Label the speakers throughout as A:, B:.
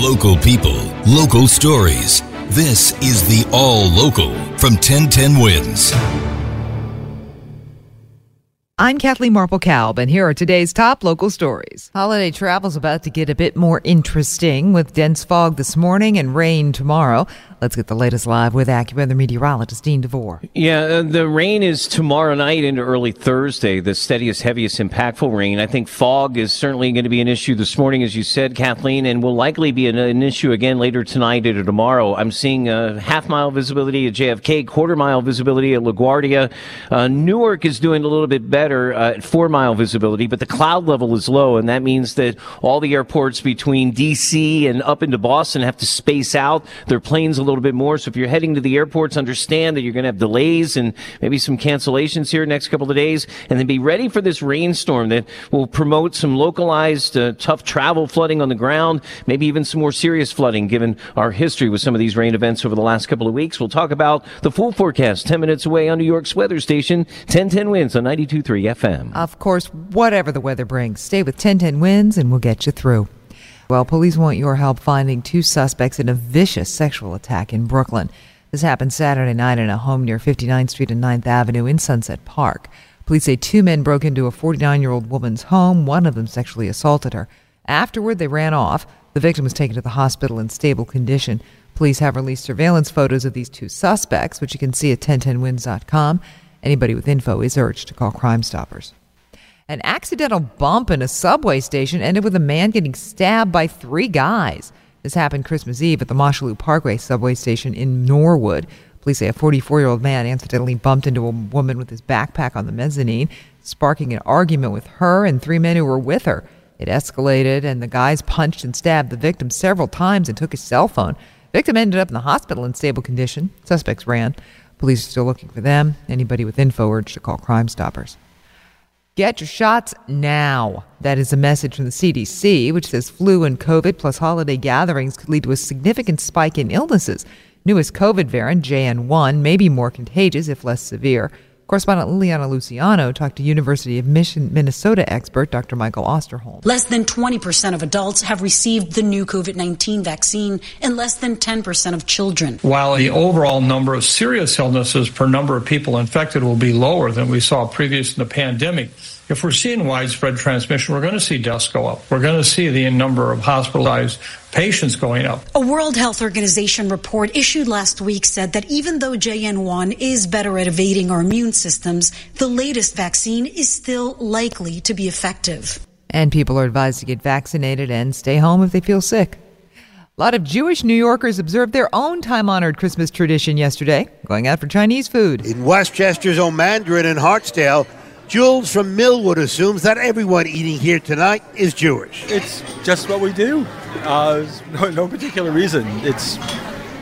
A: Local people, local stories. This is the All Local from 1010 Wins.
B: I'm Kathleen Marple Kalb, and here are today's top local stories. Holiday travel's about to get a bit more interesting with dense fog this morning and rain tomorrow. Let's get the latest live with AccuWeather meteorologist Dean DeVore.
C: Yeah, uh, the rain is tomorrow night into early Thursday, the steadiest, heaviest, impactful rain. I think fog is certainly going to be an issue this morning, as you said, Kathleen, and will likely be an, an issue again later tonight or tomorrow. I'm seeing a half mile visibility at JFK, quarter mile visibility at LaGuardia. Uh, Newark is doing a little bit better uh, at four mile visibility, but the cloud level is low, and that means that all the airports between DC and up into Boston have to space out their planes a little bit more. So if you're heading to the airports, understand that you're going to have delays and maybe some cancellations here next couple of days, and then be ready for this rainstorm that will promote some localized uh, tough travel flooding on the ground, maybe even some more serious flooding given our history with some of these rain events over the last couple of weeks. We'll talk about the full forecast 10 minutes away on New York's weather station, 1010 Wins on 92.3 FM.
B: Of course, whatever the weather brings, stay with 1010 Wins and we'll get you through. Well, police want your help finding two suspects in a vicious sexual attack in Brooklyn. This happened Saturday night in a home near 59th Street and 9th Avenue in Sunset Park. Police say two men broke into a 49 year old woman's home. One of them sexually assaulted her. Afterward, they ran off. The victim was taken to the hospital in stable condition. Police have released surveillance photos of these two suspects, which you can see at 1010wins.com. Anybody with info is urged to call Crime Stoppers. An accidental bump in a subway station ended with a man getting stabbed by three guys. This happened Christmas Eve at the Mosholu Parkway subway station in Norwood. Police say a 44 year old man accidentally bumped into a woman with his backpack on the mezzanine, sparking an argument with her and three men who were with her. It escalated, and the guys punched and stabbed the victim several times and took his cell phone. Victim ended up in the hospital in stable condition. Suspects ran. Police are still looking for them. Anybody with info urged to call Crime Stoppers. Get your shots now. That is a message from the CDC, which says flu and COVID plus holiday gatherings could lead to a significant spike in illnesses. Newest COVID variant, JN1, may be more contagious if less severe. Correspondent Liliana Luciano talked to University of Mission, Minnesota expert Dr. Michael Osterholm.
D: Less than 20% of adults have received the new COVID 19 vaccine, and less than 10% of children.
E: While the overall number of serious illnesses per number of people infected will be lower than we saw previous in the pandemic, if we're seeing widespread transmission, we're going to see deaths go up. We're going to see the number of hospitalized patients going up.
D: A World Health Organization report issued last week said that even though JN1 is better at evading our immune systems, the latest vaccine is still likely to be effective.
B: And people are advised to get vaccinated and stay home if they feel sick. A lot of Jewish New Yorkers observed their own time honored Christmas tradition yesterday, going out for Chinese food.
F: In Westchester's own Mandarin in Hartsdale, Jules from Millwood assumes that everyone eating here tonight is Jewish.
G: It's just what we do. Uh, no, no particular reason. It's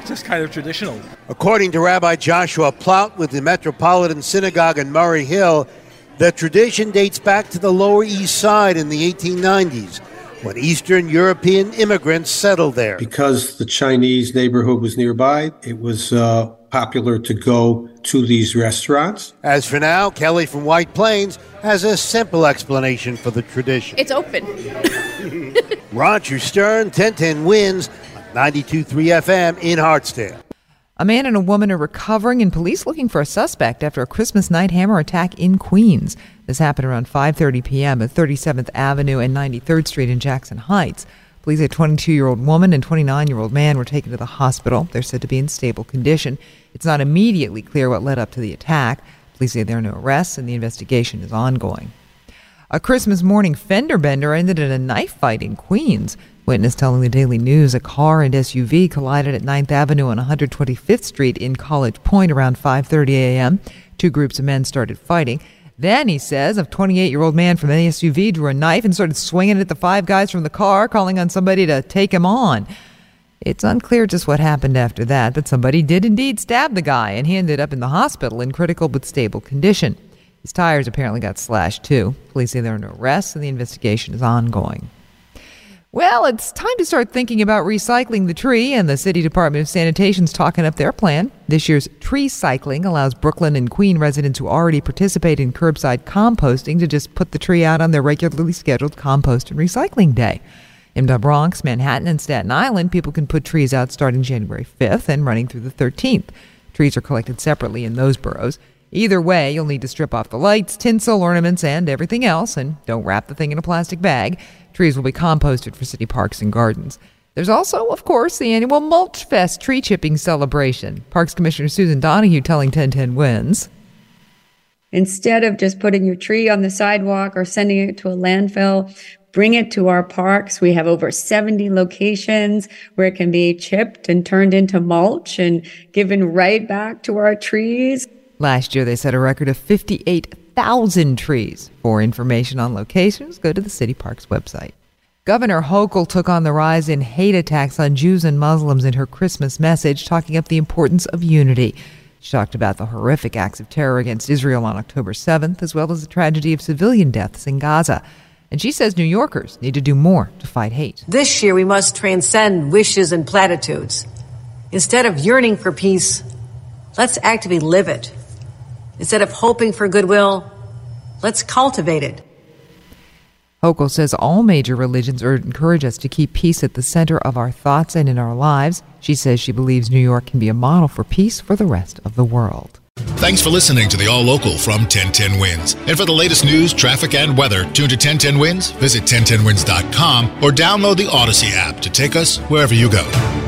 G: just kind of traditional.
F: According to Rabbi Joshua Plaut with the Metropolitan Synagogue in Murray Hill, the tradition dates back to the Lower East Side in the 1890s when Eastern European immigrants settled there.
H: Because the Chinese neighborhood was nearby, it was uh, popular to go to these restaurants.
F: As for now, Kelly from White Plains has a simple explanation for the tradition.
I: It's open.
F: Roger Stern, 1010 wins on 92.3 FM in Hartsdale.
B: A man and a woman are recovering and police looking for a suspect after a Christmas night hammer attack in Queens. This happened around 5:30 p.m. at 37th Avenue and 93rd Street in Jackson Heights. Police say a 22-year-old woman and 29-year-old man were taken to the hospital. They're said to be in stable condition. It's not immediately clear what led up to the attack. Police say there are no arrests and the investigation is ongoing. A Christmas morning fender bender ended in a knife fight in Queens. Witness telling the Daily News a car and SUV collided at 9th Avenue and 125th Street in College Point around 5:30 a.m. Two groups of men started fighting. Then, he says, a 28-year-old man from the SUV drew a knife and started swinging it at the five guys from the car, calling on somebody to take him on. It's unclear just what happened after that, but somebody did indeed stab the guy, and he ended up in the hospital in critical but stable condition. His tires apparently got slashed too. Police say there are no arrests, and the investigation is ongoing. Well, it's time to start thinking about recycling the tree, and the City Department of Sanitation's talking up their plan. This year's tree cycling allows Brooklyn and Queen residents who already participate in curbside composting to just put the tree out on their regularly scheduled compost and recycling day. In the Bronx, Manhattan, and Staten Island, people can put trees out starting January 5th and running through the 13th. Trees are collected separately in those boroughs. Either way, you'll need to strip off the lights, tinsel, ornaments, and everything else, and don't wrap the thing in a plastic bag. Trees will be composted for city parks and gardens. There's also, of course, the annual Mulch Fest tree chipping celebration. Parks Commissioner Susan Donoghue telling 1010 Wins.
I: Instead of just putting your tree on the sidewalk or sending it to a landfill, bring it to our parks. We have over 70 locations where it can be chipped and turned into mulch and given right back to our trees.
B: Last year, they set a record of 58,000 trees. For information on locations, go to the City Parks website. Governor Hochul took on the rise in hate attacks on Jews and Muslims in her Christmas message, talking up the importance of unity. She talked about the horrific acts of terror against Israel on October 7th, as well as the tragedy of civilian deaths in Gaza. And she says New Yorkers need to do more to fight hate.
J: This year, we must transcend wishes and platitudes. Instead of yearning for peace, let's actively live it. Instead of hoping for goodwill, let's cultivate it.
B: Hochul says all major religions encourage us to keep peace at the center of our thoughts and in our lives. She says she believes New York can be a model for peace for the rest of the world.
K: Thanks for listening to the All Local from 1010 Wins. And for the latest news, traffic, and weather, tune to 1010 Wins, visit 1010wins.com, or download the Audacy app to take us wherever you go.